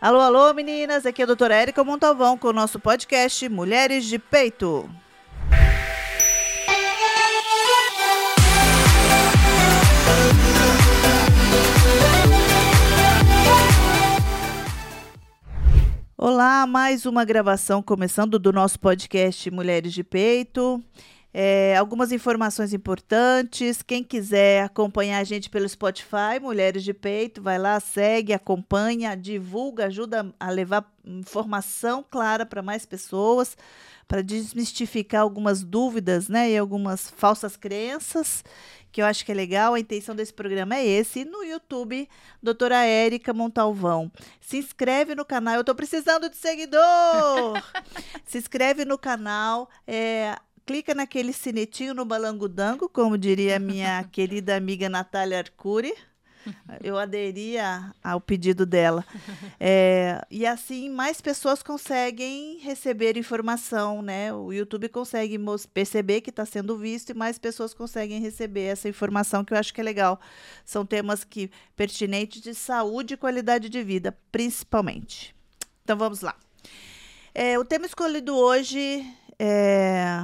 Alô, alô, meninas! Aqui é a doutora Érica Montalvão com o nosso podcast Mulheres de Peito. Olá, mais uma gravação começando do nosso podcast Mulheres de Peito. É, algumas informações importantes. Quem quiser acompanhar a gente pelo Spotify, Mulheres de Peito, vai lá, segue, acompanha, divulga, ajuda a levar informação clara para mais pessoas, para desmistificar algumas dúvidas né, e algumas falsas crenças, que eu acho que é legal. A intenção desse programa é esse. E no YouTube, doutora Érica Montalvão. Se inscreve no canal. Eu estou precisando de seguidor! Se inscreve no canal. É, clica naquele sinetinho no balangudango, como diria minha querida amiga Natália Arcuri. Eu aderia ao pedido dela. É, e assim, mais pessoas conseguem receber informação, né? O YouTube consegue perceber que está sendo visto e mais pessoas conseguem receber essa informação, que eu acho que é legal. São temas que pertinentes de saúde e qualidade de vida, principalmente. Então, vamos lá. É, o tema escolhido hoje é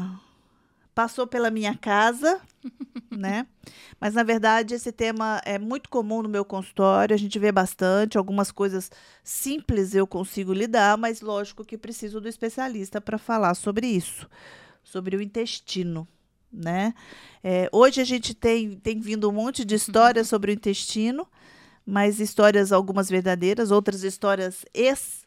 passou pela minha casa, né? Mas na verdade esse tema é muito comum no meu consultório, a gente vê bastante, algumas coisas simples eu consigo lidar, mas lógico que preciso do especialista para falar sobre isso, sobre o intestino, né? É, hoje a gente tem, tem vindo um monte de histórias sobre o intestino, mas histórias algumas verdadeiras, outras histórias ex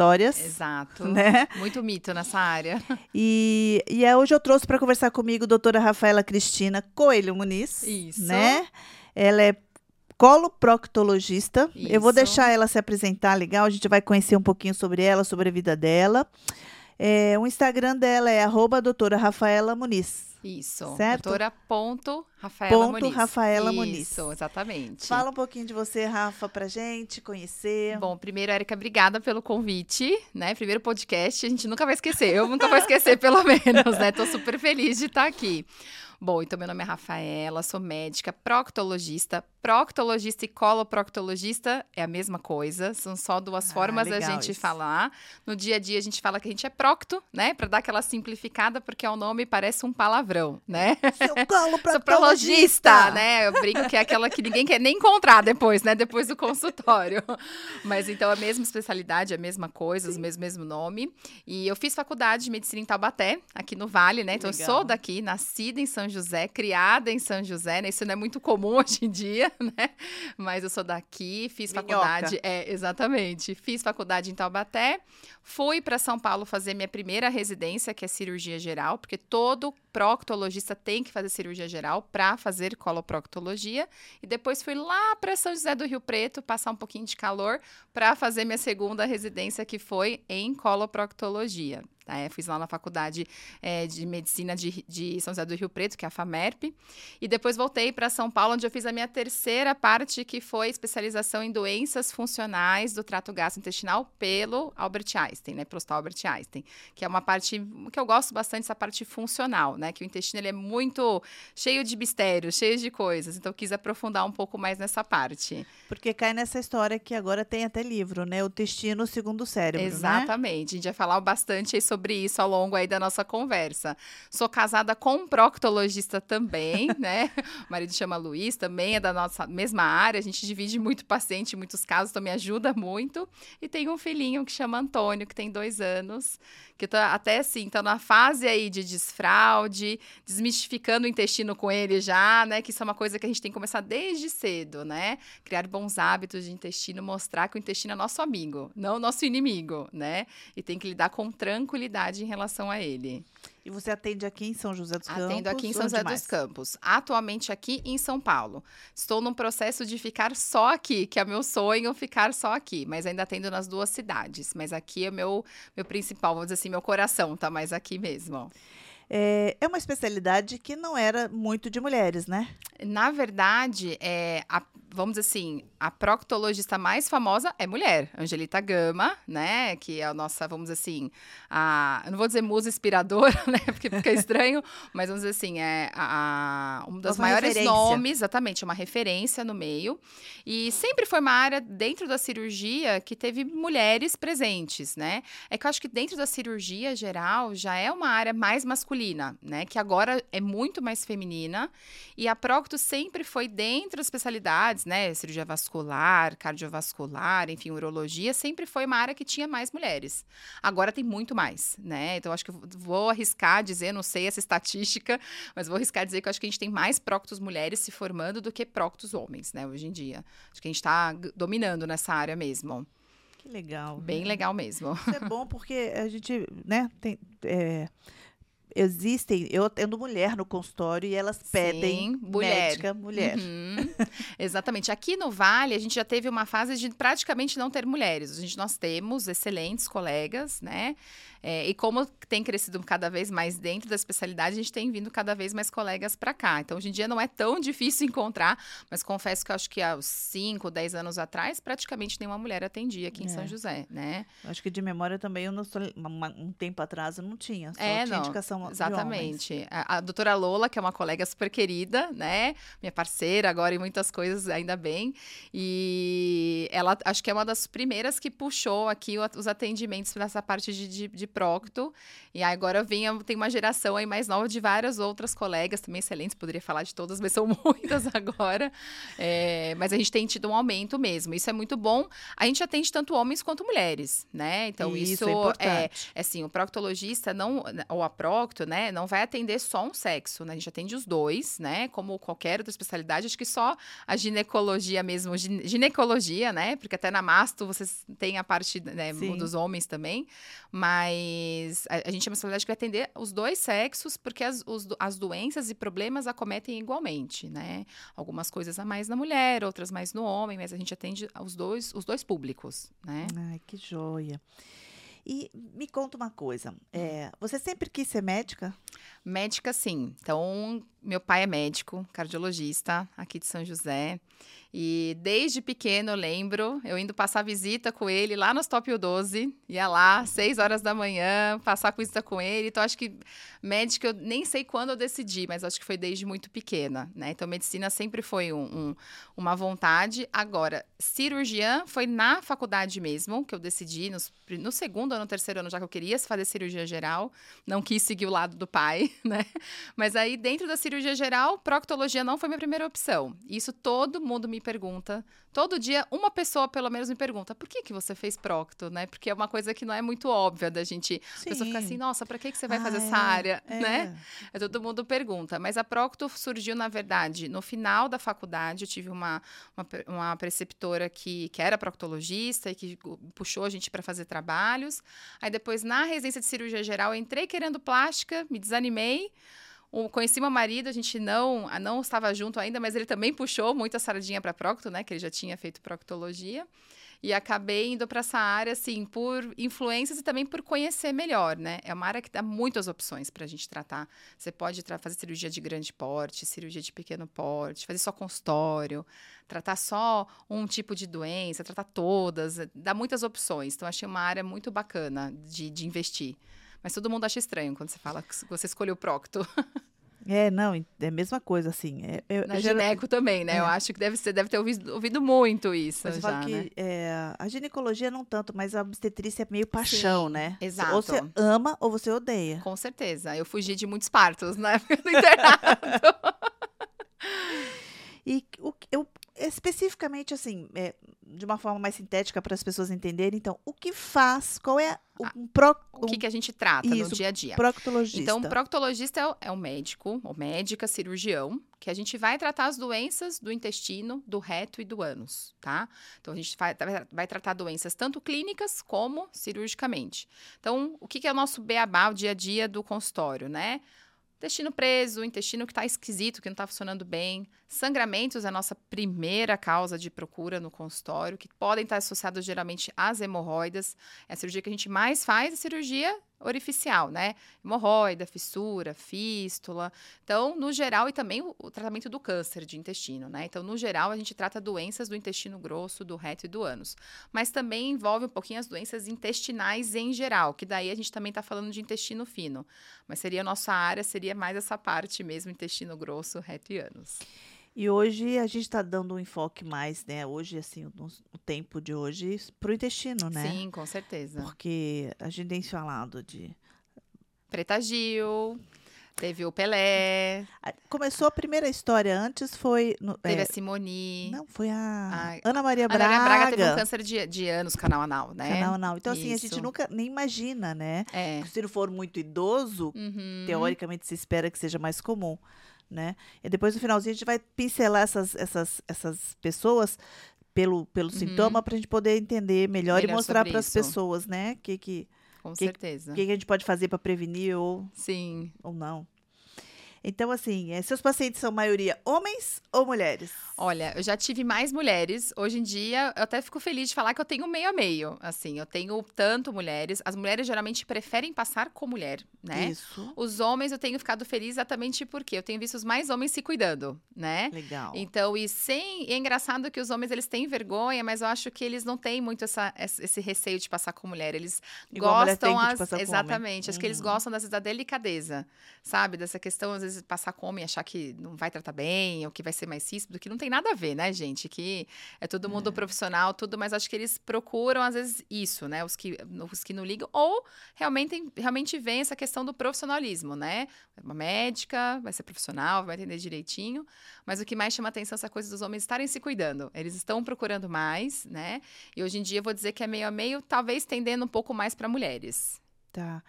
histórias. Exato. Né? Muito mito nessa área. E, e é, hoje eu trouxe para conversar comigo a doutora Rafaela Cristina Coelho Muniz. Isso. Né? Ela é coloproctologista. Isso. Eu vou deixar ela se apresentar legal, a gente vai conhecer um pouquinho sobre ela, sobre a vida dela. É, o Instagram dela é arroba doutora Rafaela Muniz. Isso. Certo? Doutora ponto Rafaela Ponto Muniz. Rafaela Isso, Muniz. exatamente. Fala um pouquinho de você, Rafa, pra gente conhecer. Bom, primeiro, Érica, obrigada pelo convite, né? Primeiro podcast, a gente nunca vai esquecer. Eu nunca vou esquecer, pelo menos, né? Tô super feliz de estar aqui. Bom, então meu nome é Rafaela, sou médica, proctologista. Proctologista e coloproctologista é a mesma coisa, são só duas Ah, formas da gente isso. falar. No dia a dia a gente fala que a gente é procto, né? Para dar aquela simplificada, porque o nome parece um palavrão, né? Seu coloproctologista! Né? Eu brinco que é aquela que ninguém quer nem encontrar depois, né? Depois do consultório. Mas então a mesma especialidade, a mesma coisa, o mesmo, mesmo nome. E eu fiz faculdade de medicina em Taubaté, aqui no Vale, né? Então eu sou daqui, nascida em São José, criada em São José, né? Isso não é muito comum hoje em dia, né? Mas eu sou daqui, fiz Minhoca. faculdade. É, exatamente. Fiz faculdade em Taubaté. Fui para São Paulo fazer minha primeira residência, que é cirurgia geral, porque todo proctologista tem que fazer cirurgia geral para fazer coloproctologia. E depois fui lá para São José do Rio Preto, passar um pouquinho de calor, para fazer minha segunda residência, que foi em coloproctologia. Eu fiz lá na faculdade eh, de medicina de, de São José do Rio Preto, que é a FAMERP. E depois voltei para São Paulo, onde eu fiz a minha terceira parte, que foi especialização em doenças funcionais do trato gastrointestinal pelo Albert Einstein, né? Pelo Hospital Albert Einstein, que é uma parte que eu gosto bastante, essa parte funcional, né? Que o intestino ele é muito cheio de mistérios, cheio de coisas. Então eu quis aprofundar um pouco mais nessa parte. Porque cai nessa história que agora tem até livro, né? O intestino segundo o cérebro, né? Exatamente. A gente vai falar bastante sobre isso ao longo aí da nossa conversa. Sou casada com um proctologista também, né? O marido chama Luiz, também é da nossa mesma área. A gente divide muito paciente em muitos casos, então me ajuda muito. E tenho um filhinho que chama Antônio, que tem dois anos, que tá até assim, tá na fase aí de desfraude, desmistificando o intestino com ele já, né? Que isso é uma coisa que a gente tem que começar desde cedo, né? Criar bons hábitos de intestino, mostrar que o intestino é nosso amigo, não nosso inimigo, né? E tem que lidar com tranquilidade em relação a ele. E você atende aqui em São José dos Campos? Atendo aqui em São José mais? dos Campos. Atualmente aqui em São Paulo. Estou num processo de ficar só aqui, que é meu sonho ficar só aqui, mas ainda atendo nas duas cidades. Mas aqui é meu meu principal, vamos dizer assim, meu coração tá mais aqui mesmo. É, é uma especialidade que não era muito de mulheres, né? Na verdade, é, a- vamos assim, a proctologista mais famosa é mulher, Angelita Gama, né? Que é a nossa, vamos dizer assim, a, não vou dizer musa inspiradora, né? Porque fica estranho, mas vamos dizer assim, é a, a um dos maiores referência. nomes, exatamente, uma referência no meio. E sempre foi uma área dentro da cirurgia que teve mulheres presentes, né? É que eu acho que dentro da cirurgia geral já é uma área mais masculina, né? Que agora é muito mais feminina. E a procto sempre foi dentro das especialidades, né? Cirurgia vascular, cardiovascular, enfim, urologia, sempre foi uma área que tinha mais mulheres. Agora tem muito mais, né? Então, acho que vou arriscar dizer, não sei essa estatística, mas vou arriscar dizer que eu acho que a gente tem mais proctos mulheres se formando do que proctos homens, né? Hoje em dia. Acho que a gente está dominando nessa área mesmo. Que legal. Bem né? legal mesmo. Isso é bom porque a gente, né, tem. É existem, eu atendo mulher no consultório e elas pedem Sim, mulher. médica mulher. Uhum. Exatamente. Aqui no Vale, a gente já teve uma fase de praticamente não ter mulheres. A gente, nós temos excelentes colegas, né? É, e como tem crescido cada vez mais dentro da especialidade, a gente tem vindo cada vez mais colegas para cá. Então, hoje em dia não é tão difícil encontrar, mas confesso que acho que há 5, 10 anos atrás, praticamente nenhuma mulher atendia aqui em São é. José, né? Acho que de memória também, eu não sou, um tempo atrás eu não tinha. Só é, tinha não, indicação Exatamente. A, a doutora Lola, que é uma colega super querida, né? Minha parceira agora em muitas coisas, ainda bem. E ela, acho que é uma das primeiras que puxou aqui os atendimentos nessa parte de, de, de Procto. E agora vem, tem uma geração aí mais nova de várias outras colegas também excelentes, poderia falar de todas, mas são muitas agora. É, mas a gente tem tido um aumento mesmo. Isso é muito bom. A gente atende tanto homens quanto mulheres, né? Então, isso, isso é, importante. é, é assim, o proctologista não, ou a né, não vai atender só um sexo, né? A gente atende os dois, né? Como qualquer outra especialidade, acho que só a ginecologia mesmo, ginecologia, né? Porque até na masto vocês têm a parte né, dos homens também, mas mas a, a gente é uma especialidade que vai atender os dois sexos, porque as, os, as doenças e problemas acometem igualmente, né? Algumas coisas a mais na mulher, outras mais no homem, mas a gente atende os dois, os dois públicos, né? Ai, que joia. E me conta uma coisa, é, você sempre quis ser médica? Médica, sim. Então, meu pai é médico, cardiologista, aqui de São José. E desde pequeno eu lembro, eu indo passar visita com ele lá no Top 12, ia lá, seis horas da manhã, passar visita com ele. Então, acho que médica, eu nem sei quando eu decidi, mas acho que foi desde muito pequena, né? Então, medicina sempre foi um, um, uma vontade. Agora, cirurgiã foi na faculdade mesmo que eu decidi, no segundo ou no terceiro ano, já que eu queria fazer cirurgia geral, não quis seguir o lado do pai, né? Mas aí, dentro da cirurgia geral, proctologia não foi minha primeira opção. Isso todo mundo me pergunta. Todo dia, uma pessoa, pelo menos, me pergunta: por que, que você fez procto, né? Porque é uma coisa que não é muito óbvia da gente. Sim. A pessoa fica assim: nossa, para que, que você vai ah, fazer é, essa área, é. né? Todo mundo pergunta. Mas a procto surgiu, na verdade, no final da faculdade. Eu tive uma, uma, uma preceptora que, que era proctologista e que puxou a gente para fazer trabalhos. Aí depois, na residência de cirurgia geral, eu entrei querendo plástica, me desanimei. O, conheci meu marido, a gente não, não estava junto ainda, mas ele também puxou muito a sardinha para procto, né? Que ele já tinha feito proctologia. E acabei indo para essa área, assim, por influências e também por conhecer melhor, né? É uma área que dá muitas opções para a gente tratar. Você pode fazer cirurgia de grande porte, cirurgia de pequeno porte, fazer só consultório, tratar só um tipo de doença, tratar todas. Dá muitas opções. Então, achei uma área muito bacana de, de investir. Mas todo mundo acha estranho quando você fala que você escolheu procto. É, não, é a mesma coisa, assim. É, eu, Na eu gineco já... também, né? É. Eu acho que deve, ser, deve ter ouvido, ouvido muito isso mas já, que né? é, a ginecologia não tanto, mas a obstetrícia é meio paixão, Sim, né? Exato. Ou você ama ou você odeia. Com certeza. Eu fugi de muitos partos na época do internato. e o, eu, especificamente, assim, é, de uma forma mais sintética para as pessoas entenderem. Então, o que faz? Qual é o, um pro, o que, que a gente trata isso, no dia a dia? Proctologista. Então, o proctologista é, é o médico, ou médica, cirurgião, que a gente vai tratar as doenças do intestino, do reto e do ânus, tá? Então, a gente vai, vai tratar doenças tanto clínicas como cirurgicamente. Então, o que, que é o nosso beabá, o dia a dia do consultório, né? Intestino preso, intestino que está esquisito, que não está funcionando bem, Sangramentos é a nossa primeira causa de procura no consultório, que podem estar associados geralmente às hemorroidas. É a cirurgia que a gente mais faz, é a cirurgia orificial, né? Hemorroida, fissura, fístula. Então, no geral, e também o, o, tratamento do câncer de intestino, né? Então, no geral, a gente trata doenças do intestino grosso, do reto e do ânus. Mas também envolve um pouquinho as doenças intestinais em geral, que daí a gente também está falando de intestino fino. Mas seria a nossa área, seria mais essa parte mesmo, intestino grosso, reto e ânus. E hoje a gente está dando um enfoque mais, né? Hoje, assim, o, o tempo de hoje, para o intestino, né? Sim, com certeza. Porque a gente tem falado de. Preta Gil, teve o Pelé. Começou a primeira história antes, foi. No, teve é, a Simone. Não, foi a, a Ana Maria Braga. Ana Maria Braga teve um câncer de, de anos, canal anal, né? Canal anal. Então, Isso. assim, a gente nunca nem imagina, né? É. Se não for muito idoso, uhum. teoricamente se espera que seja mais comum né? E depois no finalzinho a gente vai pincelar essas, essas, essas pessoas pelo, pelo uhum. sintoma para a gente poder entender melhor, melhor e mostrar para as pessoas, né? Que que com que, certeza. O que, que, a gente pode fazer para prevenir ou sim ou não? Então, assim, é, seus pacientes são maioria homens ou mulheres? Olha, eu já tive mais mulheres. Hoje em dia, eu até fico feliz de falar que eu tenho meio a meio. Assim, eu tenho tanto mulheres. As mulheres geralmente preferem passar com mulher, né? Isso. Os homens eu tenho ficado feliz exatamente porque eu tenho visto os mais homens se cuidando, né? Legal. Então, e sem. E é engraçado que os homens eles têm vergonha, mas eu acho que eles não têm muito essa, esse receio de passar com mulher. Eles Igual gostam. As, exatamente. Acho uhum. que eles uhum. gostam das, da delicadeza, sabe? Dessa questão, às vezes vezes passar come e achar que não vai tratar bem, ou que vai ser mais ríspido, que não tem nada a ver, né, gente? Que é todo mundo é. profissional, tudo, mas acho que eles procuram, às vezes, isso, né? Os que, os que não ligam, ou realmente, realmente vem essa questão do profissionalismo, né? Uma médica, vai ser profissional, vai entender direitinho, mas o que mais chama atenção é essa coisa dos homens estarem se cuidando. Eles estão procurando mais, né? E hoje em dia eu vou dizer que é meio a meio, talvez tendendo um pouco mais para mulheres. Tá.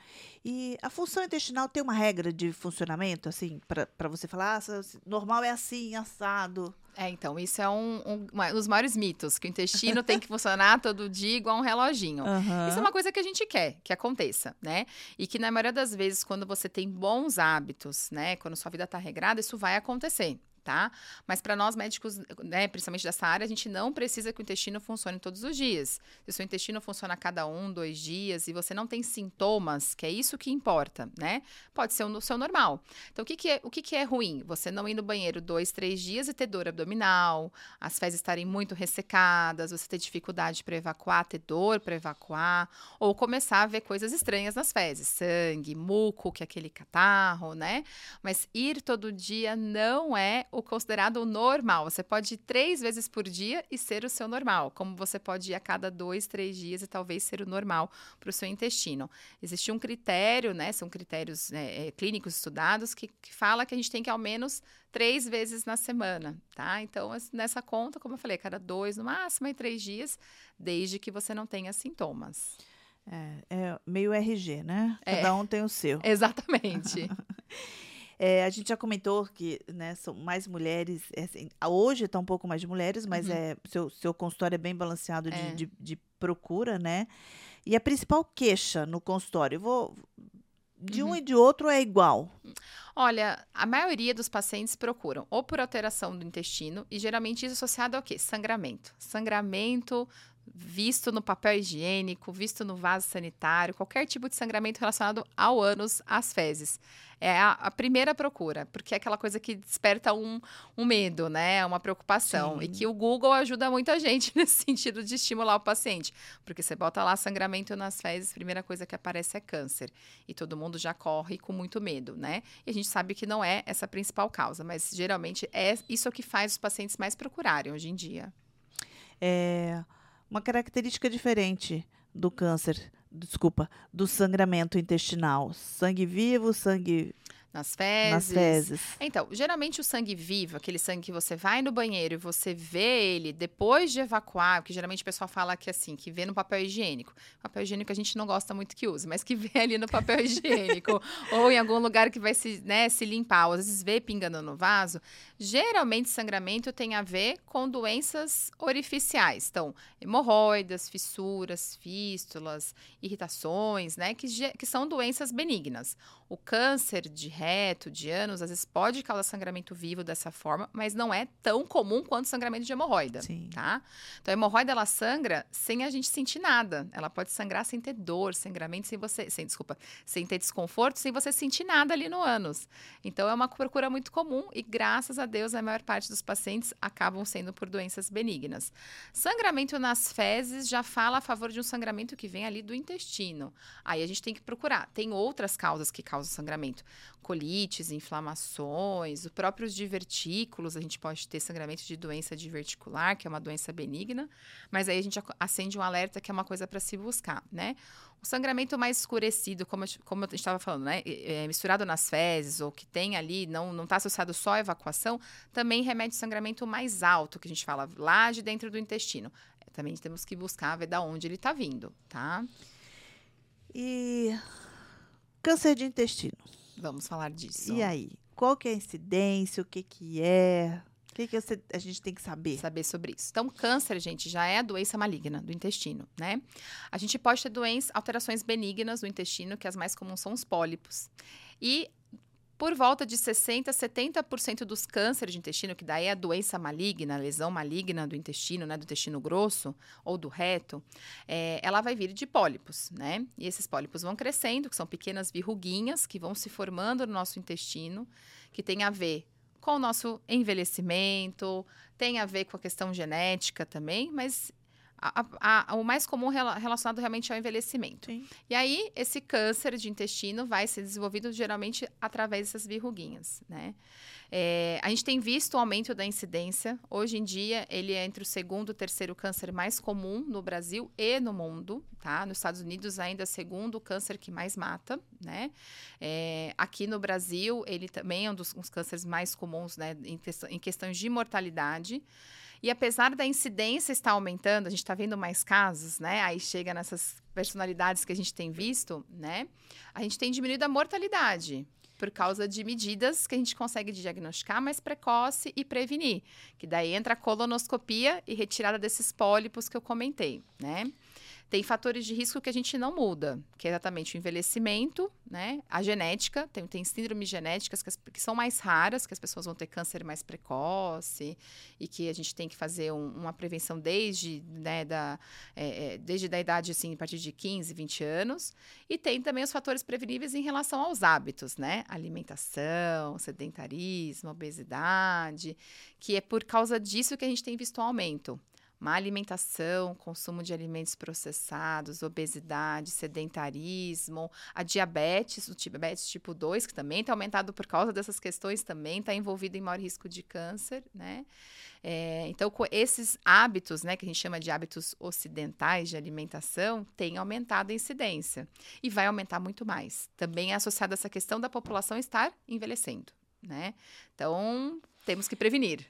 E a função intestinal tem uma regra de funcionamento, assim, para você falar, ah, normal é assim, assado. É, então, isso é um, um, um, dos maiores mitos, que o intestino tem que funcionar todo dia igual um reloginho. Uhum. Isso é uma coisa que a gente quer que aconteça, né? E que na maioria das vezes, quando você tem bons hábitos, né? Quando sua vida está regrada, isso vai acontecer tá? Mas para nós médicos, né, principalmente dessa área, a gente não precisa que o intestino funcione todos os dias. Se o seu intestino funciona a cada um, dois dias e você não tem sintomas, que é isso que importa, né? Pode ser o seu normal. Então, o que, que, é, o que, que é ruim? Você não ir no banheiro dois, três dias e ter dor abdominal, as fezes estarem muito ressecadas, você ter dificuldade para evacuar, ter dor para evacuar, ou começar a ver coisas estranhas nas fezes, sangue, muco, que é aquele catarro, né? Mas ir todo dia não é o considerado normal. Você pode ir três vezes por dia e ser o seu normal, como você pode ir a cada dois, três dias e talvez ser o normal para o seu intestino. Existe um critério, né? São critérios né, é, clínicos estudados que, que fala que a gente tem que ao menos três vezes na semana, tá? Então, nessa conta, como eu falei, cada dois, no máximo, em três dias, desde que você não tenha sintomas. É, é meio RG, né? Cada é, um tem o seu. Exatamente. É, a gente já comentou que né, são mais mulheres. É, assim, hoje está um pouco mais de mulheres, mas uhum. é, seu, seu consultório é bem balanceado de, é. de, de, procura, né? E a principal queixa no consultório, vou. De uhum. um e de outro é igual. Olha, a maioria dos pacientes procuram ou por alteração do intestino, e geralmente isso associado ao quê? Sangramento. Sangramento visto no papel higiênico, visto no vaso sanitário, qualquer tipo de sangramento relacionado ao ânus, às fezes. É a, a primeira procura, porque é aquela coisa que desperta um, um medo, né? Uma preocupação. Sim. E que o Google ajuda muita gente nesse sentido de estimular o paciente. Porque você bota lá sangramento nas fezes, a primeira coisa que aparece é câncer. E todo mundo já corre com muito medo, né? E a gente sabe que não é essa a principal causa, mas geralmente é isso que faz os pacientes mais procurarem hoje em dia. É uma característica diferente do câncer, desculpa, do sangramento intestinal. Sangue vivo, sangue nas fezes. Nas fezes. Então, geralmente o sangue vivo, aquele sangue que você vai no banheiro e você vê ele depois de evacuar, que geralmente o pessoal fala que assim, que vê no papel higiênico. Papel higiênico a gente não gosta muito que use, mas que vê ali no papel higiênico ou em algum lugar que vai se, né, se limpar, ou às vezes vê pingando no vaso. Geralmente sangramento tem a ver com doenças orificiais. Então, hemorroidas, fissuras, fístulas, irritações, né, que, que são doenças benignas. O câncer de reto, de ânus, às vezes pode causar sangramento vivo dessa forma, mas não é tão comum quanto sangramento de hemorroida, Sim. tá? Então a hemorroida ela sangra sem a gente sentir nada. Ela pode sangrar sem ter dor, sangramento sem você, sem desculpa, sem ter desconforto, sem você sentir nada ali no ânus. Então é uma procura muito comum e graças a Deus a maior parte dos pacientes acabam sendo por doenças benignas. Sangramento nas fezes já fala a favor de um sangramento que vem ali do intestino. Aí a gente tem que procurar. Tem outras causas que causam sangramento. Colites, inflamações, os próprios divertículos, a gente pode ter sangramento de doença diverticular, que é uma doença benigna, mas aí a gente acende um alerta que é uma coisa para se buscar, né? O sangramento mais escurecido, como, como eu estava falando, né? É, misturado nas fezes, ou que tem ali, não está associado só à evacuação, também remete sangramento mais alto, que a gente fala lá de dentro do intestino. Também temos que buscar ver da onde ele está vindo, tá? E câncer de intestino. Vamos falar disso. E aí? Qual que é a incidência? O que que é? O que, que você, a gente tem que saber? Saber sobre isso. Então, câncer, gente, já é a doença maligna do intestino, né? A gente pode ter doenças, alterações benignas do intestino, que as mais comuns são os pólipos. E por volta de 60% a 70% dos cânceres de intestino, que daí é a doença maligna, a lesão maligna do intestino, né, do intestino grosso ou do reto, é, ela vai vir de pólipos, né? E esses pólipos vão crescendo, que são pequenas verruguinhas que vão se formando no nosso intestino, que tem a ver com o nosso envelhecimento, tem a ver com a questão genética também, mas a, a, a, o mais comum relacionado realmente ao envelhecimento. Sim. E aí, esse câncer de intestino vai ser desenvolvido geralmente através dessas verruguinhas, né? É, a gente tem visto o aumento da incidência. Hoje em dia, ele é entre o segundo e o terceiro câncer mais comum no Brasil e no mundo, tá? Nos Estados Unidos, ainda é o segundo câncer que mais mata, né? É, aqui no Brasil, ele também é um dos, um dos cânceres mais comuns, né? Em, em questões de mortalidade. E apesar da incidência estar aumentando, a gente está vendo mais casos, né? Aí chega nessas personalidades que a gente tem visto, né? A gente tem diminuído a mortalidade por causa de medidas que a gente consegue diagnosticar mais precoce e prevenir. Que daí entra a colonoscopia e retirada desses pólipos que eu comentei, né? Tem fatores de risco que a gente não muda, que é exatamente o envelhecimento, né? A genética, tem, tem síndromes genéticas que, as, que, são mais raras, que as pessoas vão ter câncer mais precoce e que a gente tem que fazer um, uma prevenção desde, né, da, é, é, desde da idade, assim, a partir de 15, 20 anos. E tem também os fatores preveníveis em relação aos hábitos, né? Alimentação, sedentarismo, obesidade, que é por causa disso que a gente tem visto um aumento má alimentação, consumo de alimentos processados, obesidade, sedentarismo, a diabetes, o diabetes tipo 2, que também está aumentado por causa dessas questões, também está envolvido em maior risco de câncer, né? É, então, com esses hábitos, né, que a gente chama de hábitos ocidentais de alimentação, tem aumentado a incidência e vai aumentar muito mais. Também é associado a essa questão da população estar envelhecendo, né? Então, temos que prevenir.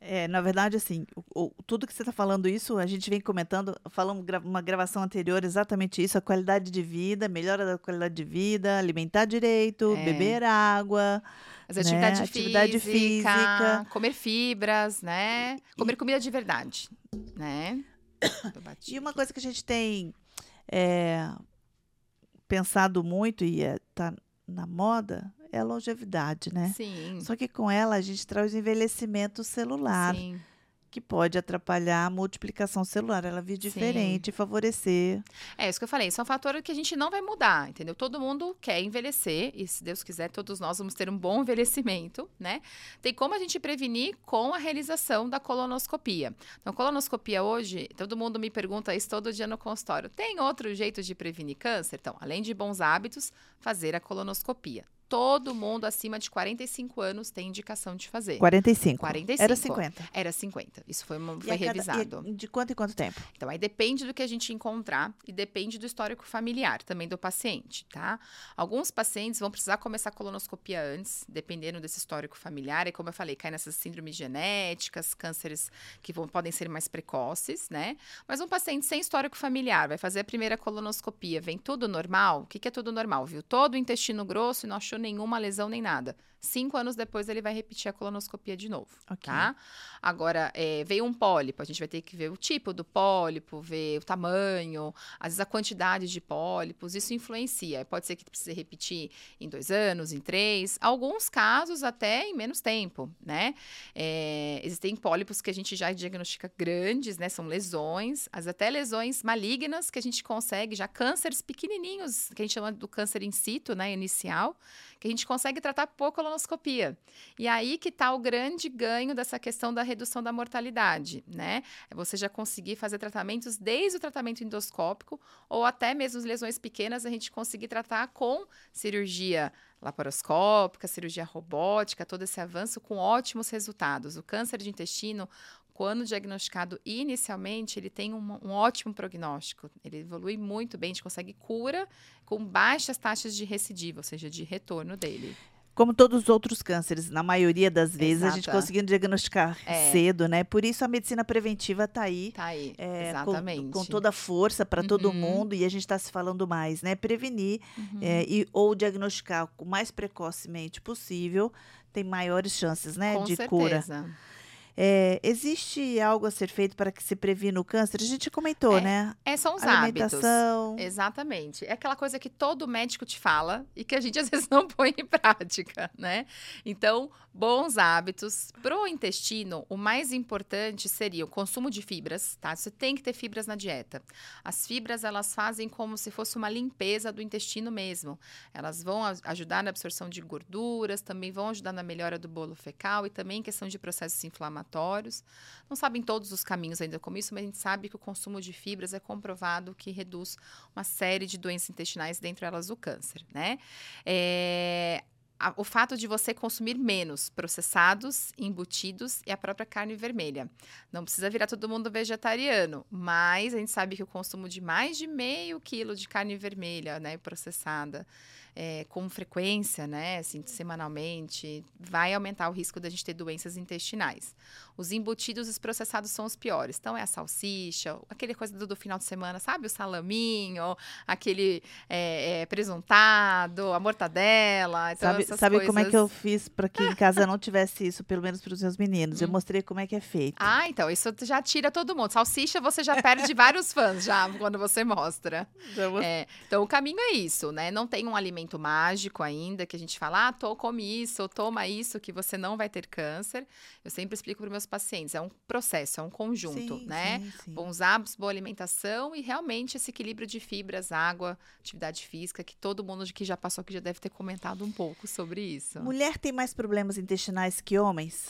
É, na verdade, assim, o, o, tudo que você está falando isso, a gente vem comentando, falamos gra uma gravação anterior exatamente isso, a qualidade de vida, melhora da qualidade de vida, alimentar direito, é. beber água. As né? atividade, física, física, comer fibras, né? Comer e, comida de verdade, né? e uma coisa que a gente tem é, pensado muito e está é, na moda é a longevidade, né? Sim. Só que com ela a gente traz o envelhecimento celular. Sim que pode atrapalhar a multiplicação celular. Ela vir diferente, Sim. favorecer. É isso que eu falei. Isso é um fator que a gente não vai mudar, entendeu? Todo mundo quer envelhecer e, se Deus quiser, todos nós vamos ter um bom envelhecimento, né? Tem como a gente prevenir com a realização da colonoscopia. Então, colonoscopia hoje, todo mundo me pergunta isso todo dia no consultório. Tem outro jeito de prevenir câncer? Então, além de bons hábitos, fazer a colonoscopia todo mundo acima de 45 anos tem indicação de fazer. 45. 45. Era 50. Era 50. Isso foi, uma, foi revisado. Cada, de quanto em quanto tempo? Então, aí depende do que a gente encontrar e depende do histórico familiar também do paciente, tá? Alguns pacientes vão precisar começar a colonoscopia antes, dependendo desse histórico familiar. E como eu falei, cai nessas síndromes genéticas, cânceres que vão, podem ser mais precoces, né? Mas um paciente sem histórico familiar vai fazer a primeira colonoscopia, vem tudo normal? O que, que é tudo normal? Viu todo o intestino grosso e não achou nenhuma lesão nem nada. Cinco anos depois ele vai repetir a colonoscopia de novo, Ok. tá? Agora, é, veio um pólipo, a gente vai ter que ver o tipo do pólipo, ver o tamanho, às vezes a quantidade de pólipos, isso influencia. Pode ser que precise repetir em dois anos, em três, alguns casos até em menos tempo, né? É, existem pólipos que a gente já diagnostica grandes, né? São lesões, as até lesões malignas que a gente consegue, já cânceres pequenininhos, que a gente chama do câncer in situ, né? Inicial, que a gente consegue tratar por colonoscopia. E aí que está o grande ganho dessa questão da redução da mortalidade, né? É você já conseguir fazer tratamentos desde o tratamento endoscópico ou até mesmo as lesões pequenas a gente conseguir tratar com cirurgia laparoscópica, cirurgia robótica, todo esse avanço com ótimos resultados. O câncer de intestino, quando diagnosticado inicialmente, ele tem um, um ótimo prognóstico. Ele evolui muito bem, a gente consegue cura com baixas taxas de recidiva, ou seja, de retorno dele. Como todos os outros cânceres, na maioria das vezes, a gente conseguindo diagnosticar É. cedo, né? Por isso a medicina preventiva está aí. Tá aí, é, com- exatamente. Com, toda a força para todo Uhum. mundo e a gente está se falando mais, né? Prevenir Uhum. é, e, ou diagnosticar o mais precocemente possível tem maiores chances, né, Com de certeza. cura. É, existe algo a ser feito para que se previna o câncer? A gente comentou, É, né? É, são os hábitos. Alimentação. Exatamente. É aquela coisa que todo médico te fala e que a gente às vezes não põe em prática, né? Então, bons hábitos. Pro intestino, o mais importante seria o consumo de fibras, tá? Você tem que ter fibras na dieta. As fibras, elas fazem como se fosse uma limpeza do intestino mesmo. Elas vão ajudar na absorção de gorduras, também vão ajudar na melhora do bolo fecal e também em questão de processos inflamatórios. Não sabem todos os caminhos ainda como isso, mas a gente sabe que o consumo de fibras é comprovado que reduz uma série de doenças intestinais, dentre elas o câncer, né? É, o fato de você consumir menos processados, embutidos e a própria carne vermelha. Não precisa virar todo mundo vegetariano, mas a gente sabe que o consumo de mais de meio quilo de carne vermelha, né, processada, é, com frequência, né, assim, semanalmente, vai aumentar o risco da gente ter doenças intestinais. Os embutidos e os processados são os piores. Então, é a salsicha, aquele coisa do, do final de semana, sabe? O salaminho, aquele é, é, presuntado, a mortadela. Então, Sabe, sabe como é que eu coisas- fiz para que em casa não tivesse isso, pelo menos para os meus meninos? Eu Hum. mostrei como é que é feito. Ah, então, isso já tira todo mundo. Salsicha, você já perde vários fãs já quando você mostra. É, então, o caminho é isso, né? Não tem um alimento mágico ainda que a gente fala, ah, tô, come isso, ou toma isso, que você não vai ter câncer. Eu sempre explico para meus pacientes, é um processo, é um conjunto, Sim, né? sim, sim. Bons hábitos, boa alimentação e realmente esse equilíbrio de fibras, água, atividade física, que todo mundo que já passou aqui já deve ter comentado um pouco sobre isso. Mulher tem mais problemas intestinais que homens?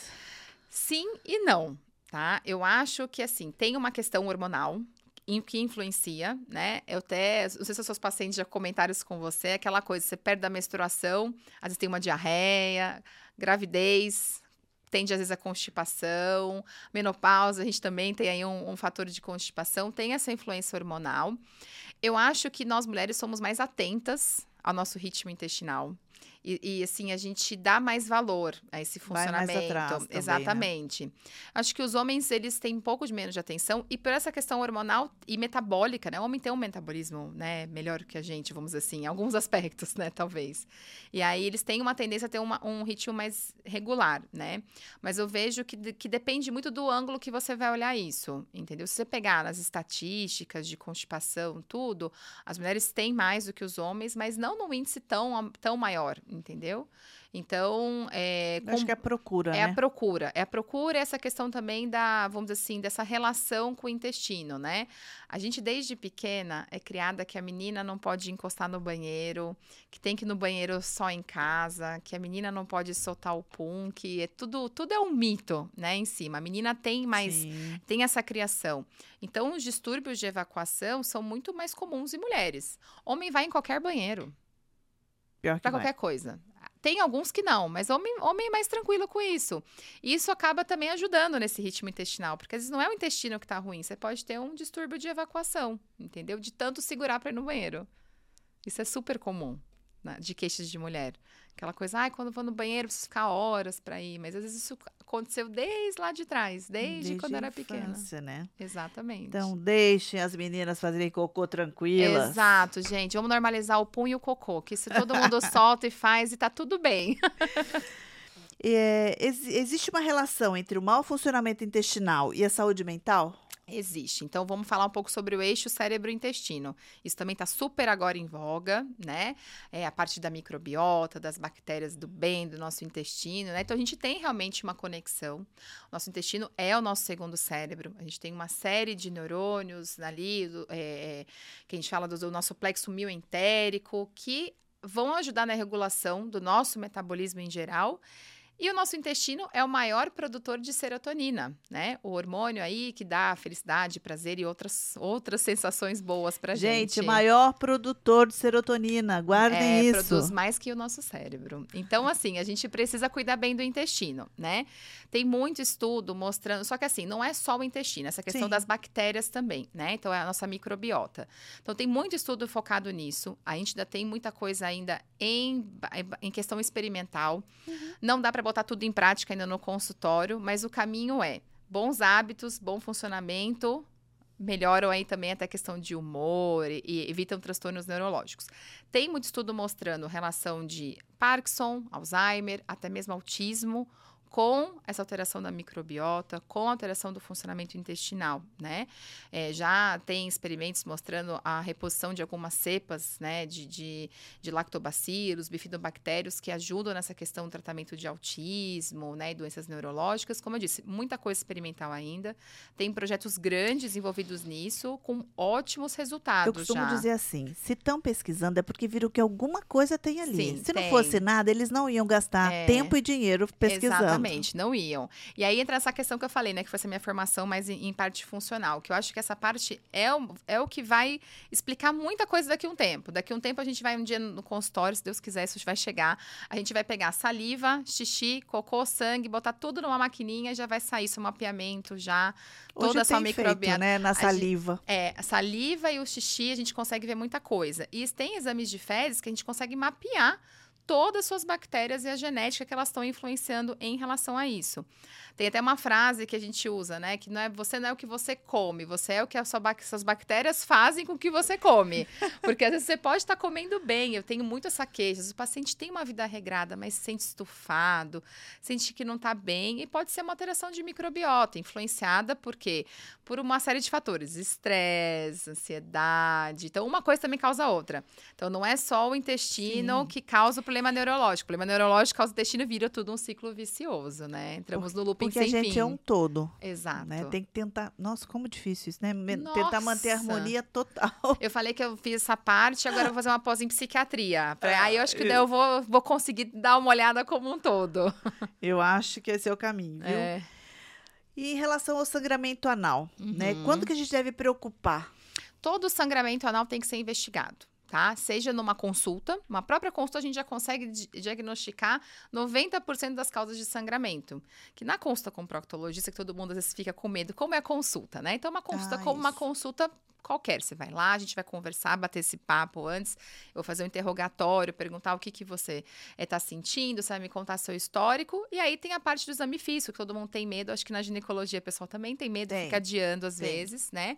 Sim e não, tá? Eu acho que, assim, tem uma questão hormonal em- que influencia, né? Eu até, não sei se os seus pacientes já comentaram isso com você, aquela coisa, você perde a menstruação, às vezes tem uma diarreia, gravidez, tende às vezes a constipação, menopausa, a gente também tem aí um, um fator de constipação, tem essa influência hormonal. Eu acho que nós mulheres somos mais atentas ao nosso ritmo intestinal. E, e, assim, a gente dá mais valor a esse funcionamento. atrás também, né? Exatamente. Acho que os homens, eles têm um pouco de menos de atenção. E por essa questão hormonal e metabólica, né? O homem tem um metabolismo, né? Melhor que a gente, vamos dizer assim. Em alguns aspectos, né? Talvez. E aí, eles têm uma tendência a ter uma- um ritmo mais regular, né? Mas eu vejo que, que depende muito do ângulo que você vai olhar isso, entendeu? Se você pegar nas estatísticas de constipação, tudo, as mulheres têm mais do que os homens, mas não num índice tão, tão maior, entendeu? Então, é, Eu Acho com- que é a procura, é né? a procura. É a procura e essa questão também da, vamos dizer assim, dessa relação com o intestino, né? A gente, desde pequena, é criada que a menina não pode encostar no banheiro, que tem que ir no banheiro só em casa, que a menina não pode soltar o pum, que é tudo, tudo é um mito, né, em cima. A menina tem mais Sim. tem essa criação. Então, os distúrbios de evacuação são muito mais comuns em mulheres. Homem vai em qualquer banheiro, Pior que para vai. qualquer coisa. Tem alguns que não, mas homem, homem é mais tranquilo com isso. E isso acaba também ajudando nesse ritmo intestinal, porque às vezes não é o intestino que tá ruim, você pode ter um distúrbio de evacuação, entendeu? De tanto segurar para ir no banheiro. Isso é super comum. né, de queixas de mulher. Aquela coisa, ai, quando vou no banheiro preciso ficar horas para ir. Mas às vezes isso aconteceu desde lá de trás, desde, desde quando era pequena. né? Exatamente. Então, deixem as meninas fazerem cocô tranquilas. Exato, gente. Vamos normalizar o pum e o cocô, que se todo mundo solta e faz e tá tudo bem. É, ex existe uma relação entre o mau funcionamento intestinal e a saúde mental? Existe. Então, vamos falar um pouco sobre o eixo cérebro-intestino. Isso também está super agora em voga, né? É a parte da microbiota, das bactérias do bem do nosso intestino, né? Então, a gente tem realmente uma conexão. Nosso intestino é o nosso segundo cérebro. A gente tem uma série de neurônios ali, do, é, que a gente fala do, do nosso plexo mioentérico, que vão ajudar na regulação do nosso metabolismo em geral e o nosso intestino é o maior produtor de serotonina, né? O hormônio aí que dá felicidade, prazer e outras, outras sensações boas pra gente. Gente, maior produtor de serotonina, guardem é, isso. produz mais que o nosso cérebro. Então, assim, a gente precisa cuidar bem do intestino, né? Tem muito estudo mostrando, só que assim, não é só o intestino, essa questão Sim. das bactérias também, né? Então, é a nossa microbiota. Então, tem muito estudo focado nisso. A gente ainda tem muita coisa ainda em, em questão experimental. Uhum. Não dá para botar tudo em prática ainda no consultório, mas o caminho é bons hábitos, bom funcionamento, melhoram aí também até a questão de humor e, e, evitam transtornos neurológicos. Tem muito estudo mostrando relação de Parkinson, Alzheimer, até mesmo autismo com essa alteração da microbiota, com a alteração do funcionamento intestinal, né? É, já tem experimentos mostrando a reposição de algumas cepas, né, de, de, de lactobacilos, bifidobactérios, que ajudam nessa questão do tratamento de autismo, né, e doenças neurológicas. Como eu disse, muita coisa experimental ainda. Tem projetos grandes envolvidos nisso, com ótimos resultados Eu costumo já. dizer assim, se estão pesquisando é porque viram que alguma coisa tem ali. Sim, se tem. não fosse nada, eles não iam gastar é, tempo e dinheiro pesquisando. Exatamente. Exatamente, não iam. E aí entra essa questão que eu falei, né? Que foi essa minha formação mais em, em, parte funcional. Que eu acho que essa parte é o, é o que vai explicar muita coisa daqui a um tempo. Daqui a um tempo a gente vai um dia no consultório, se Deus quiser, isso vai chegar. A gente vai pegar saliva, xixi, cocô, sangue, botar tudo numa maquininha, já vai sair seu mapeamento já. Hoje toda a sua microbiota. né? Na saliva. Gente, é, a saliva e o xixi a gente consegue ver muita coisa. E tem exames de fezes que a gente consegue mapear todas as suas bactérias e a genética que elas estão influenciando em relação a isso. Tem até uma frase que a gente usa, né? Que não é você não é o que você come, você é o que as suas bactérias fazem com o que você come. Porque às vezes você pode estar comendo bem. Eu tenho muito essa queixa. O paciente tem uma vida regrada, mas se sente estufado, sente que não está bem. E pode ser uma alteração de microbiota, influenciada por quê? Por uma série de fatores. Estresse, ansiedade. Então, uma coisa também causa outra. Então, não é só o intestino Sim. que causa o problema neurológico. O problema neurológico causa o intestino vira tudo um ciclo vicioso, né? Entramos no looping Porque a gente fim. é um todo. Exato. Né? Tem que tentar. Nossa, como difícil isso, né? Nossa. Tentar manter a harmonia total. Eu falei que eu fiz essa parte, agora eu vou fazer uma pós em psiquiatria. Pra... Aí eu acho que eu vou, vou conseguir dar uma olhada como um todo. Eu acho que esse é o caminho, viu? É. E em relação ao sangramento anal, né? uhum. né? Quando que a gente deve preocupar? Todo sangramento anal tem que ser investigado tá? Seja numa consulta, uma própria consulta a gente já consegue diagnosticar 90% das causas de sangramento. Que na consulta com o proctologista, que todo mundo às vezes fica com medo, como é a consulta, né? Então, uma consulta ah, como isso. uma consulta qualquer. Você vai lá, a gente vai conversar, bater esse papo antes. Eu vou fazer um interrogatório, perguntar o que, que você está eh, sentindo, você vai me contar seu histórico. E aí tem a parte do exame físico, que todo mundo tem medo. Acho que na ginecologia o pessoal também tem medo, tem. fica adiando às tem. vezes, né?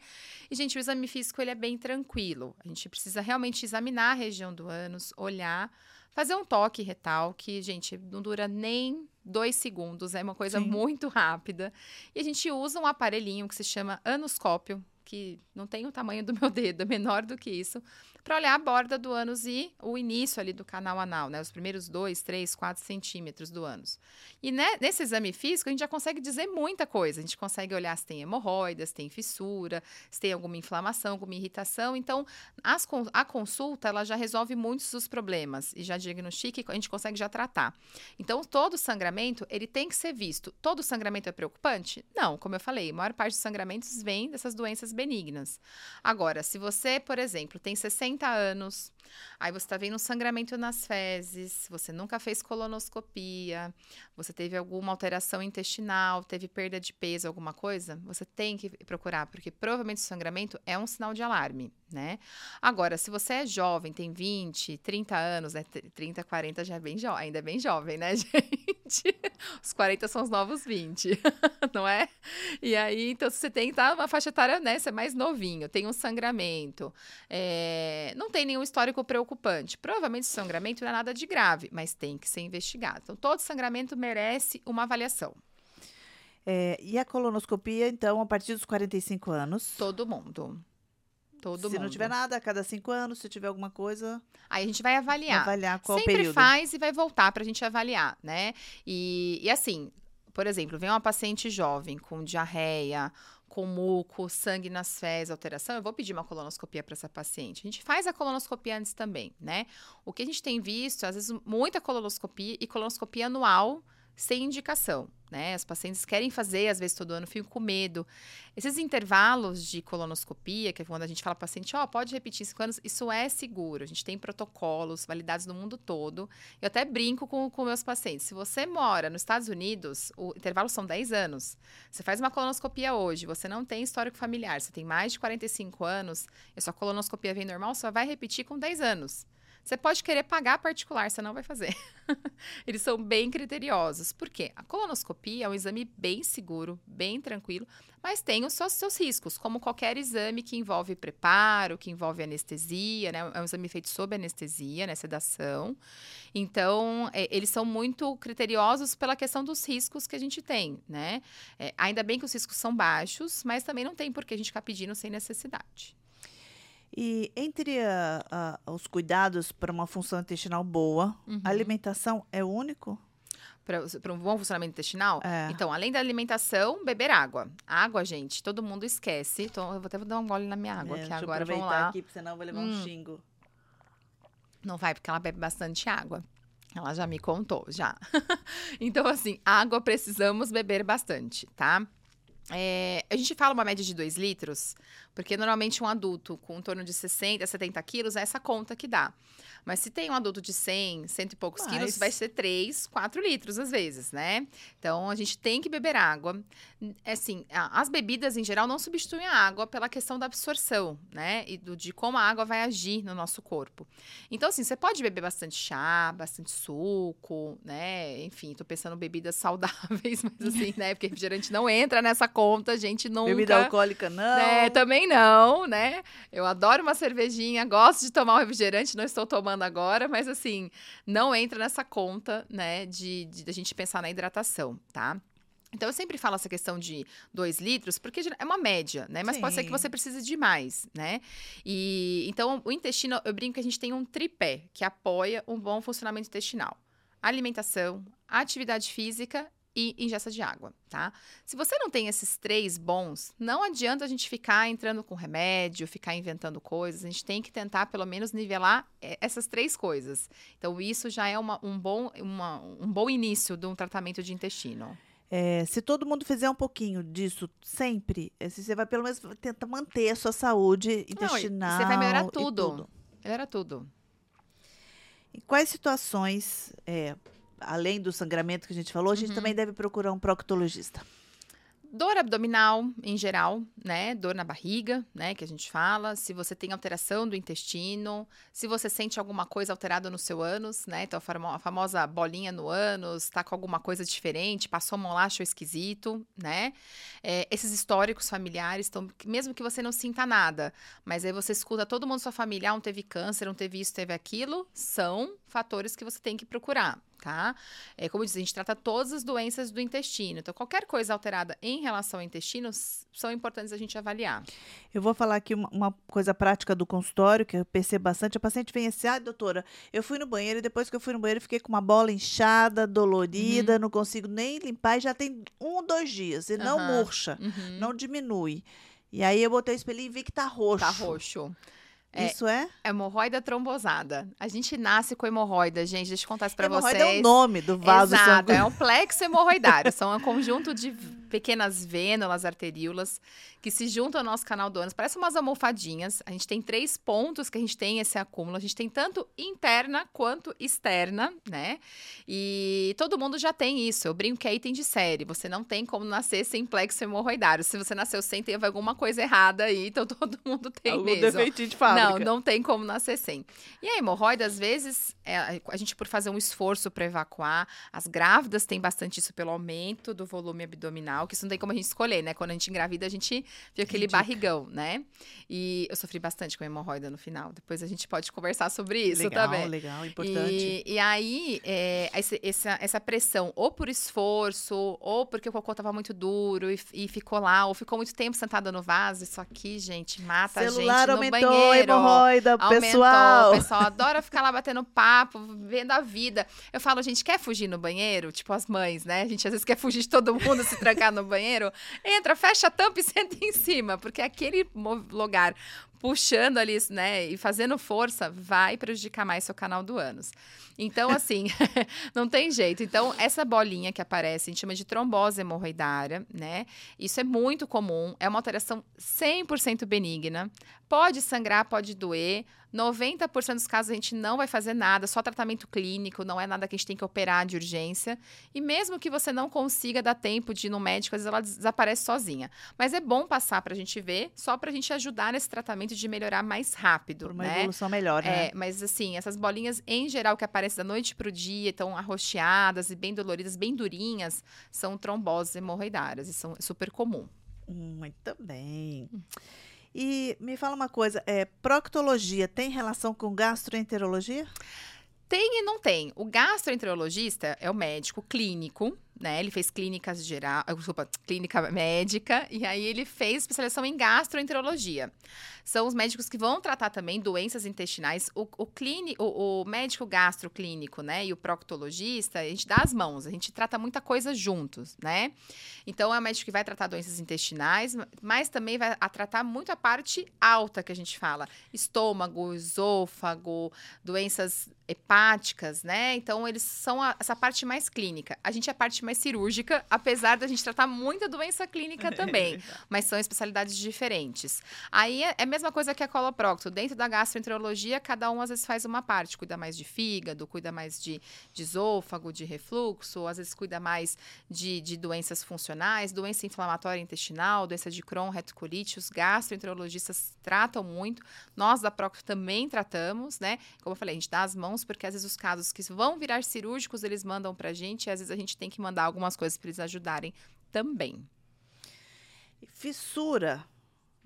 E, gente, o exame físico ele é bem tranquilo. A gente precisa realmente examinar a região do ânus, olhar. Fazer um toque retal, que, gente, não dura nem dois segundos, é uma coisa Sim. muito rápida. E a gente usa um aparelhinho que se chama anoscópio, que não tem o tamanho do meu dedo, é menor do que isso, para olhar a borda do ânus e o início ali do canal anal, né? Os primeiros dois, três, quatro centímetros do ânus. E né, nesse exame físico, a gente já consegue dizer muita coisa. A gente consegue olhar se tem hemorroidas, se tem fissura, se tem alguma inflamação, alguma irritação. Então, as, a consulta, ela já resolve muitos dos problemas e já diagnostica e a gente consegue já tratar. Então, todo sangramento, ele tem que ser visto. Todo sangramento é preocupante? Não, como eu falei, a maior parte dos sangramentos vem dessas doenças benignas. Agora, se você, por exemplo, tem 60 anos, aí você está vendo um sangramento nas fezes, você nunca fez colonoscopia, você teve alguma alteração intestinal, teve perda de peso, alguma coisa, você tem que procurar, porque provavelmente o sangramento é um sinal de alarme, né? Agora, se você é jovem, tem 20, 30 anos, né? 30, 40 já é bem jovem, ainda é bem jovem, né, gente? Os 40 são os novos 20, não é? E aí, então, se você tem tá, uma faixa etária, né? Você é mais novinho, tem um sangramento, é, não tem nenhum histórico preocupante. Provavelmente o sangramento não é nada de grave, mas tem que ser investigado. Então, todo sangramento merece uma avaliação. É, e a colonoscopia, então, a partir dos 45 anos? Todo mundo. Todo se mundo. não tiver nada, a cada cinco anos, se tiver alguma coisa. Aí a gente vai avaliar. Avaliar qual Sempre período. faz e vai voltar para a gente avaliar, né? E, e assim, por exemplo, vem uma paciente jovem com diarreia, com muco, sangue nas fezes, alteração, eu vou pedir uma colonoscopia para essa paciente. A gente faz a colonoscopia antes também, né? O que a gente tem visto, às vezes, muita colonoscopia e colonoscopia anual sem indicação, né? As pacientes querem fazer, às vezes todo ano ficam com medo. Esses intervalos de colonoscopia, que é quando a gente fala para o paciente, ó, oh, pode repetir cinco anos, isso é seguro. A gente tem protocolos validados no mundo todo. Eu até brinco com, com meus pacientes. Se você mora nos Estados Unidos, o intervalo são 10 anos. Você faz uma colonoscopia hoje, você não tem histórico familiar, você tem mais de 45 anos, e a sua colonoscopia vem normal, só vai repetir com 10 anos. Você pode querer pagar particular, você não vai fazer. Eles são bem criteriosos. Por quê? A colonoscopia é um exame bem seguro, bem tranquilo, mas tem os seus, riscos, como qualquer exame que envolve preparo, que envolve anestesia, né? É um exame feito sob anestesia, né? Sedação. Então, é, eles são muito criteriosos pela questão dos riscos que a gente tem, né? É, ainda bem que os riscos são baixos, mas também não tem por que a gente ficar pedindo sem necessidade. E entre a, a, os cuidados para uma função intestinal boa, Uhum. a alimentação é o único? Para um bom funcionamento intestinal? É. Então, além da alimentação, beber água. Água, gente, todo mundo esquece. Então, eu vou até dar um gole na minha água É, eu agora. Vamos aproveitar lá. aqui, porque senão eu vou levar Hum. um xingo. Não vai, porque ela bebe bastante água. Ela já me contou, já. então, assim, água precisamos beber bastante, tá? É, a gente fala uma média de 2 litros, porque normalmente um adulto com em torno de 60, 70 quilos é essa conta que dá. Mas se tem um adulto de 100, cento e poucos Mais. quilos, vai ser 3, 4 litros às vezes, né? Então, a gente tem que beber água. É Assim, as bebidas em geral não substituem a água pela questão da absorção, né? E do, de como a água vai agir no nosso corpo. Então, assim, você pode beber bastante chá, bastante suco, né? Enfim, tô pensando em bebidas saudáveis, mas assim, né? Porque refrigerante não entra nessa conta, a gente nunca... Bebida alcoólica, não. né? Também não, né? Eu adoro uma cervejinha, gosto de tomar um refrigerante, não estou tomando agora, mas assim, não entra nessa conta, né, de, de, a gente pensar na hidratação, tá? Então, eu sempre falo essa questão de 2 litros, porque é uma média, né? Mas pode ser que Sim. você precise de mais, né? E então, o intestino, eu brinco que a gente tem um tripé que apoia um bom funcionamento intestinal: alimentação, atividade física e ingesta de água, tá? Se você não tem esses três bons, não adianta a gente ficar entrando com remédio, ficar inventando coisas. A gente tem que tentar, pelo menos, nivelar eh, essas três coisas. Então, isso já é uma- um, bom, uma- um bom início de um tratamento de intestino. É, se todo mundo fizer um pouquinho disso sempre, é, você vai pelo menos tentar manter a sua saúde Não, e intestinal. você vai melhorar e tudo. Era tudo. Em quais situações, é, além do sangramento que a gente falou, a gente Uhum. também deve procurar um proctologista? Dor abdominal, em geral, né? Dor na barriga, né? Que a gente fala. Se você tem alteração do intestino, se você sente alguma coisa alterada no seu ânus, né? Então, a famo- a famosa bolinha no ânus, tá com alguma coisa diferente, passou achou esquisito, né? É, esses históricos familiares, então, mesmo que você não sinta nada, mas aí você escuta todo mundo da sua família, ah, um teve câncer, um teve isso, teve aquilo, são fatores que você tem que procurar, tá? É, como eu disse, a gente trata todas as doenças do intestino. Então, qualquer coisa alterada em relação ao intestino são importantes a gente avaliar. Eu vou falar aqui uma, uma coisa prática do consultório, que eu percebo bastante. A paciente vem assim, ah, doutora, eu fui no banheiro e depois que eu fui no banheiro fiquei com uma bola inchada, Uhum. dolorida, não consigo nem limpar e já tem um ou dois dias. E não Aham. murcha, Uhum. não diminui. E aí eu botei o espelhinho e vi que tá roxo. Tá roxo. É, Isso é? hemorroida trombosada. A gente nasce com hemorroida, gente. Deixa eu contar isso pra Hemorroida vocês. é o nome do vaso Exato, sanguíneo. é um plexo hemorroidário. São um conjunto de pequenas vênulas, arteríolas, que se juntam ao nosso canal do ânus. Parece umas almofadinhas. A gente tem três pontos que a gente tem esse acúmulo. A gente tem tanto interna quanto externa, né? E todo mundo já tem isso. Eu brinco que é item de série. Você não tem como nascer sem plexo hemorroidário. Se você nasceu sem, teve alguma coisa errada aí. Então todo mundo tem Algum mesmo. defeitinho de. Não, não tem como nascer sem. E a hemorroida, às vezes, é, a gente por fazer um esforço para evacuar, as grávidas têm bastante isso pelo aumento do volume abdominal, que isso não tem como a gente escolher, né? Quando a gente engravida, a gente vê aquele Indica. barrigão, né? E eu sofri bastante com hemorroida no final. Depois a gente pode conversar sobre isso legal, também. legal, importante. E, e aí, é, esse- essa, essa pressão, ou por esforço, ou porque o cocô tava muito duro e, e ficou lá, ou ficou muito tempo sentada no vaso, isso aqui, gente, mata Celular a gente no aumentou, banheiro. Hemorroida, Aumentou, pessoal. O pessoal adora ficar lá batendo papo, vendo a vida. Eu falo, gente, quer fugir no banheiro? Tipo as mães, né? A gente às vezes quer fugir de todo mundo, se trancar no banheiro. Entra, fecha a tampa e senta em cima, porque aquele mo- lugar puxando ali, né, e fazendo força, vai prejudicar mais seu canal do ânus. Então, assim, não tem jeito. Então, essa bolinha que aparece, a gente chama de trombose hemorroidária, né? Isso é muito comum, é uma alteração 100% benigna. Pode sangrar, pode doer. 90% dos casos a gente não vai fazer nada, só tratamento clínico, não é nada que a gente tem que operar de urgência. E mesmo que você não consiga dar tempo de ir no médico, às vezes ela des- desaparece sozinha. Mas é bom passar pra gente ver, só pra gente ajudar nesse tratamento de melhorar mais rápido, Por uma né? evolução melhor, né? É, mas assim, essas bolinhas em geral que aparecem da noite pro dia, estão arroxeadas e bem doloridas, bem durinhas, são tromboses hemorroidárias e são super comum. Muito bem. E me fala uma coisa, é, proctologia tem relação com gastroenterologia? Tem e não tem. O gastroenterologista é o médico clínico, né? Ele fez clínicas geral, ah, desculpa, clínica médica, e aí ele fez especialização em gastroenterologia. São os médicos que vão tratar também doenças intestinais. O, o, clíni- o, o médico gastroclínico, né? E o proctologista, a gente dá as mãos, a gente trata muita coisa juntos, né? Então é o médico que vai tratar doenças intestinais, mas também vai tratar muito a parte alta que a gente fala: estômago, esôfago, doenças hepáticas, né? Então, eles são a- essa parte mais clínica. A gente é a parte mais cirúrgica, apesar da gente tratar muita doença clínica também, mas são especialidades diferentes. Aí é é a mesma coisa que a coloprocto. Dentro da gastroenterologia, cada um às vezes faz uma parte. Cuida mais de fígado, cuida mais de, de esôfago, de refluxo, às vezes cuida mais de, de doenças funcionais, doença inflamatória intestinal, doença de Crohn, retocolite. Os gastroenterologistas tratam muito. Nós da Procto também tratamos, né? Como eu falei, a gente dá as mãos porque às vezes os casos que vão virar cirúrgicos, eles mandam pra gente e às vezes a gente tem que mandar algumas coisas para eles ajudarem também. Fissura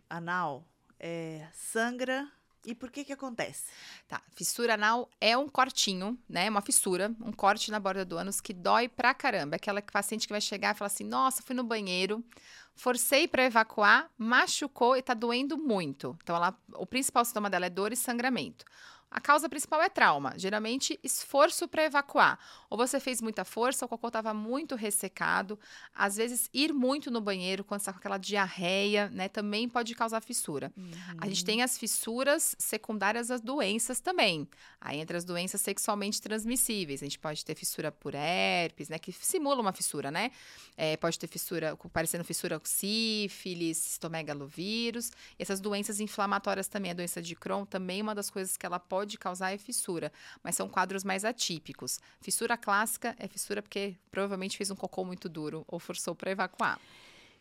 anal é, sangra e por que que acontece? Tá, fissura anal é um cortinho, né? Uma fissura, um corte na borda do ânus que dói pra caramba. Aquela que paciente que vai chegar e falar assim: "Nossa, fui no banheiro, forcei pra evacuar, machucou e tá doendo muito". Então ela, o principal sintoma dela é dor e sangramento. A causa principal é trauma, geralmente esforço para evacuar. Ou você fez muita força, o cocô estava muito ressecado. Às vezes, ir muito no banheiro quando está com aquela diarreia, né, também pode causar fissura. A gente tem as fissuras secundárias às doenças também. Aí entre as doenças sexualmente transmissíveis. A gente pode ter fissura por herpes, né? Que simula uma fissura, né? É, pode ter fissura, parecendo fissura sífilis, citomegalovírus. Essas doenças inflamatórias também. A doença de Crohn também uma das coisas que ela pode causar é fissura. Mas são quadros mais atípicos. Fissura clássica é fissura porque provavelmente fez um cocô muito duro ou forçou para evacuar.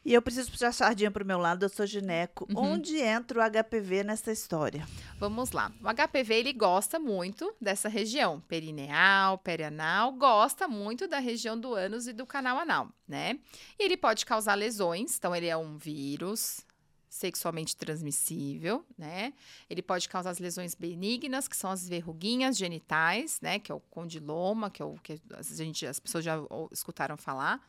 E eu preciso puxar a sardinha pro meu lado, eu sou gineco. Uhum. Onde entra o HPV nessa história? Vamos lá. O HPV ele gosta muito dessa região, perineal, perianal, gosta muito da região do ânus e do canal anal, né? E ele pode causar lesões, então ele é um vírus sexualmente transmissível, né? Ele pode causar as lesões benignas, que são as verruguinhas genitais, né? Que é o condiloma, que é o que a gente, as pessoas já escutaram falar.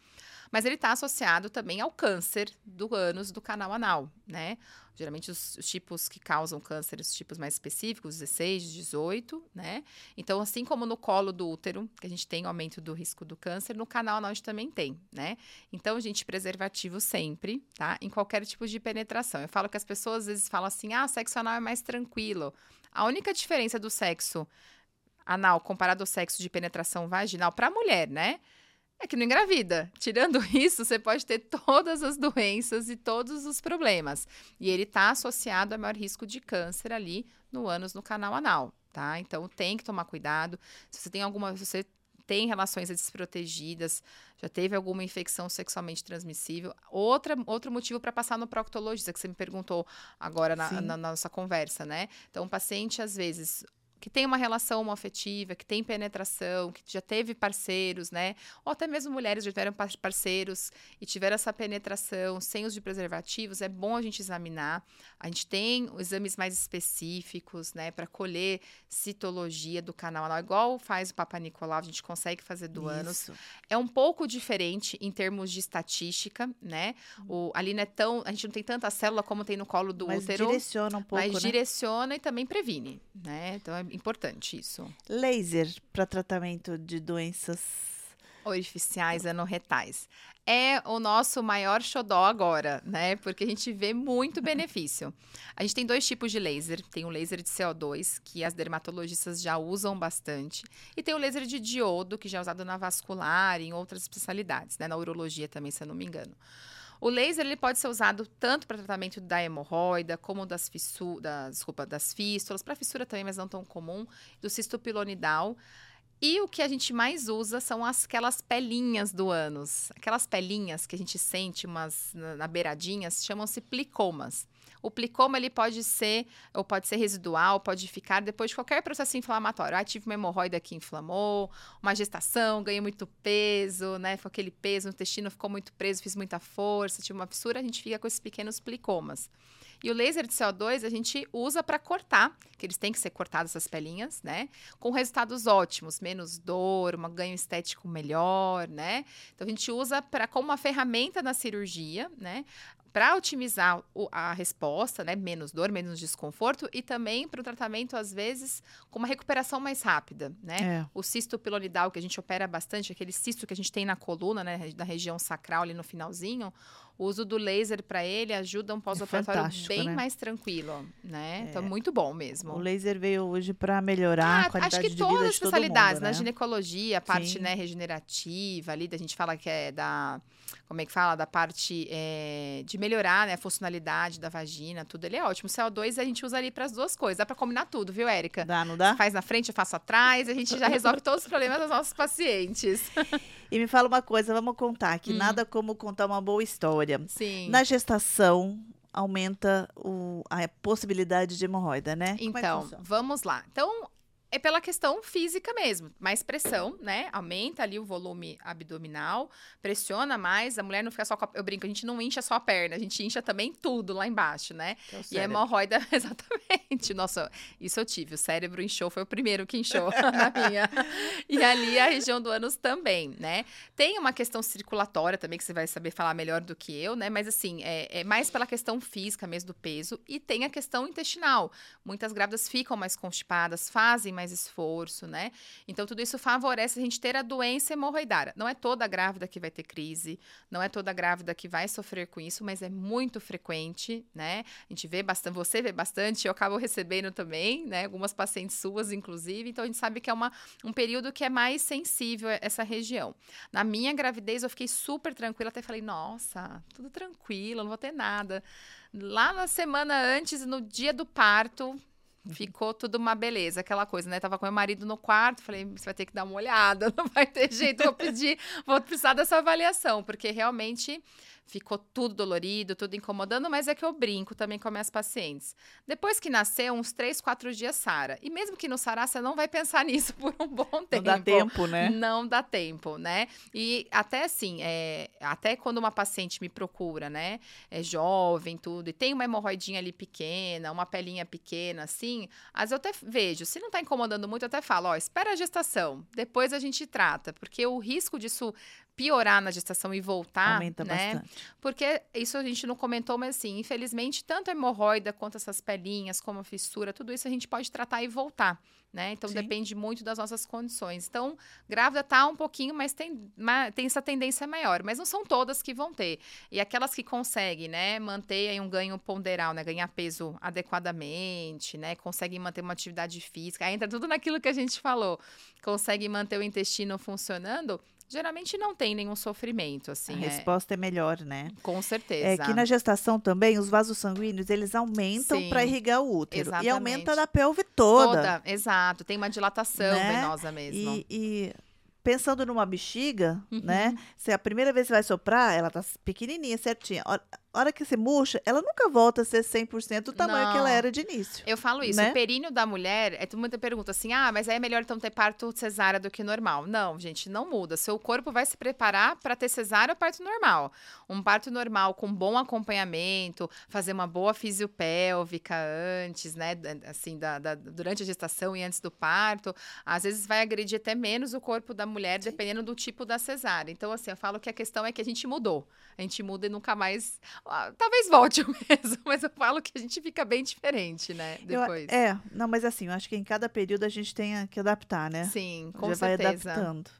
Mas ele está associado também ao câncer do ânus do canal anal, né? Geralmente os, os tipos que causam câncer, os tipos mais específicos, 16, 18, né? Então, assim como no colo do útero, que a gente tem aumento do risco do câncer, no canal anal a gente também tem, né? Então, gente, preservativo sempre, tá? Em qualquer tipo de penetração. Eu falo que as pessoas às vezes falam assim: ah, sexo anal é mais tranquilo. A única diferença do sexo anal comparado ao sexo de penetração vaginal para a mulher, né? É que não engravida. Tirando isso, você pode ter todas as doenças e todos os problemas. E ele está associado a maior risco de câncer ali no ânus, no canal anal, tá? Então tem que tomar cuidado. Se você tem alguma, se você tem relações desprotegidas, já teve alguma infecção sexualmente transmissível. Outra, outro motivo para passar no proctologista, que você me perguntou agora na, na, na, nossa conversa, né? Então, o paciente, às vezes, que tem uma relação afetiva, que tem penetração, que já teve parceiros, né? Ou até mesmo mulheres já tiveram parceiros e tiveram essa penetração sem uso de preservativos, é bom a gente examinar. A gente tem exames mais específicos, né, para colher citologia do canal anal, igual faz o Papa Nicolau, a gente consegue fazer do ânus. É um pouco diferente em termos de estatística, né? O, ali não é tão, a gente não tem tanta célula como tem no colo do mas útero. direciona um pouco, Mas né? direciona e também previne, né? Então é importante isso. Laser para tratamento de doenças Orificiais anorretais. É o nosso maior xodó agora, né? Porque a gente vê muito benefício. A gente tem dois tipos de laser. Tem o laser de CO2, que as dermatologistas já usam bastante. E tem o laser de diodo, que já é usado na vascular e em outras especialidades, né? Na urologia também, se eu não me engano. O laser ele pode ser usado tanto para tratamento da hemorroida, como das, fissu da, desculpa, das fístulas, para fissura também, mas não tão comum, do cisto pilonidal. E o que a gente mais usa são as, aquelas pelinhas do ânus. Aquelas pelinhas que a gente sente umas na, na beiradinhas, chamam-se plicomas. O plicoma ele pode ser ou pode ser residual, pode ficar depois de qualquer processo inflamatório. Ah, tive uma hemorroida que inflamou, uma gestação, ganhei muito peso, né? Foi aquele peso, o intestino ficou muito preso, fiz muita força, tive uma fissura, a gente fica com esses pequenos plicomas. E o laser de CO2 a gente usa para cortar, que eles têm que ser cortados essas pelinhas, né? Com resultados ótimos, menos dor, um ganho estético melhor, né? Então a gente usa para como uma ferramenta na cirurgia, né? Para otimizar o, a resposta, né? Menos dor, menos desconforto e também para o tratamento, às vezes, com uma recuperação mais rápida, né? É. O cisto pilonidal, que a gente opera bastante, aquele cisto que a gente tem na coluna, né? Da região sacral ali no finalzinho, o uso do laser para ele ajuda um pós-operatório fantástico, bem né? mais tranquilo, né? Então, muito bom mesmo. O laser veio hoje para melhorar a Ah, qualidade acho que de todas vida as de especialidades, mundo, na né? ginecologia, a parte né, regenerativa ali, da gente fala que é da. Como é que fala? Da parte é, de melhorar né, a funcionalidade da vagina, tudo. Ele é ótimo. O CO2 a gente usa ali para as duas coisas. Dá para combinar tudo, viu, Érica? Dá, não dá? Você faz na frente, eu faço atrás, a gente já resolve todos os problemas dos nossos pacientes. E me fala uma coisa, vamos contar, que Hum. nada como contar uma boa história. Sim. Na gestação, aumenta o- a possibilidade de hemorroida, né? É Então, funciona? vamos lá. Então, é pela questão física mesmo. Mais pressão, né? Aumenta ali o volume abdominal, pressiona mais. A mulher não fica só com a... Eu brinco, a gente não incha só a perna, a gente incha também tudo lá embaixo, né? É E a cérebro. hemorroida, exatamente. Nossa, isso eu tive. O cérebro inchou, foi o primeiro que inchou na minha. E ali a região do ânus também, né? Tem uma questão circulatória também, que você vai saber falar melhor do que eu, né? Mas assim, é, é mais pela questão física mesmo do peso. E tem a questão intestinal. Muitas grávidas ficam mais constipadas, fazem mais esforço, né? Então, tudo isso favorece a gente ter a doença hemorroidária. Não é toda grávida que vai ter crise, não é toda grávida que vai sofrer com isso, mas é muito frequente, né? A gente vê bastante, você vê bastante, eu acabo recebendo também, né? Algumas pacientes suas, inclusive. Então, a gente sabe que é uma, um período que é mais sensível essa região. Na minha gravidez, eu fiquei super tranquila, até falei, nossa, tudo tranquilo, não vou ter nada. Lá na semana antes, no dia do parto, ficou tudo uma beleza, aquela coisa, né? Tava com meu marido no quarto, falei, você vai ter que dar uma olhada, não vai ter jeito, vou pedir, vou precisar dessa avaliação, porque realmente ficou tudo dolorido, tudo incomodando, mas é que eu brinco também com as minhas pacientes. Depois que nasceu, uns três, quatro dias sara. E mesmo que não sarar, você não vai pensar nisso por um bom tempo. Não dá tempo, né? Não dá tempo, né? E até assim, é, até quando uma paciente me procura, né? É jovem, tudo, e tem uma hemorroidinha ali pequena, uma pelinha pequena, assim, às vezes eu até vejo, se não tá incomodando muito, eu até falo, ó, espera a gestação, depois a gente trata, porque o risco disso piorar na gestação e voltar, Aumenta né? bastante. Porque isso a gente não comentou, mas assim, infelizmente, tanto a hemorroida quanto essas pelinhas, como a fissura, tudo isso a gente pode tratar e voltar, né? Então Sim. depende muito das nossas condições. Então, grávida tá um pouquinho, mas tem, tem essa tendência maior. Mas não são todas que vão ter. E aquelas que conseguem, né, manter aí um ganho ponderal, né? Ganhar peso adequadamente, né? Conseguem manter uma atividade física. Aí entra tudo naquilo que a gente falou. Conseguem manter o intestino funcionando geralmente não tem nenhum sofrimento, assim. A é- resposta é melhor, né? com certeza. É que na gestação também, os vasos sanguíneos, eles aumentam para irrigar o útero. E exatamente. aumenta da pelve toda. Toda, exato. Tem uma dilatação Né? venosa mesmo. E, e pensando numa bexiga, Uhum. né? Se a primeira vez que você vai soprar, ela tá pequenininha, certinha. A hora- que você murcha, ela nunca volta a ser 100% do tamanho que ela Não. era de início. Eu falo isso, Né? o períneo da mulher, é mundo pergunta assim: "Ah, mas aí é melhor então ter parto cesárea do que normal?". Não, gente, não muda. Seu corpo vai se preparar para ter cesárea ou parto normal. Um parto normal com bom acompanhamento, fazer uma boa fisiopélvica antes, né, assim, da, da- durante a gestação e antes do parto, às vezes vai agredir até menos o corpo da mulher, dependendo do tipo da cesárea. Então, assim, eu falo que a questão é que a gente mudou. A gente muda e nunca mais. Ah, talvez volte mesmo, mas eu falo que a gente fica bem diferente, né? Eu- Depois. é, não, mas assim, eu acho que em cada período a gente tem que adaptar, né? Sim, com Já vai certeza. adaptando.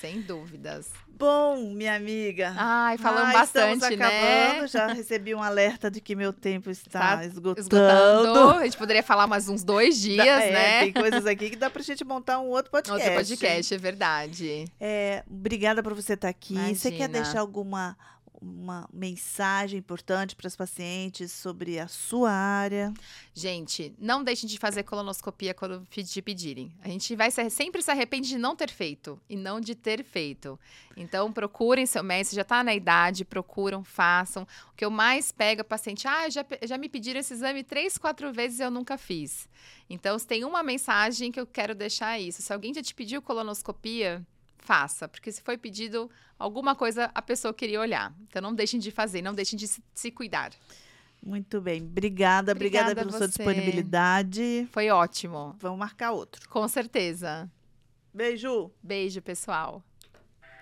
Sem dúvidas. Bom, minha amiga. Ai, falamos Ah, bastante, né? acabando. Já recebi um alerta de que meu tempo está Tá esgotando. Esgotando. A gente poderia falar mais uns dois dias, Dá- é, né? Tem coisas aqui que dá pra gente montar um outro podcast. Outro podcast, é verdade. É, obrigada por você estar aqui. Você quer Imagina. deixar alguma uma mensagem importante para as pacientes sobre a sua área? Gente, não deixem de fazer colonoscopia quando te pedirem. A gente vai se- sempre se arrepende de não ter feito e não de ter feito. Então, procurem seu médico, já está na idade, procuram, façam. O que eu mais pego é paciente, ah, já, já me pediram esse exame três, quatro vezes e eu nunca fiz. Então, se tem uma mensagem que eu quero deixar é isso. Se alguém já te pediu colonoscopia, faça. Porque se foi pedido alguma coisa, a pessoa queria olhar. Então, não deixem de fazer, não deixem de se, se cuidar. Muito bem. Obrigada, obrigada, Obrigada pela sua disponibilidade. Foi ótimo. Vamos marcar outro. Com certeza. Beijo! Beijo, pessoal.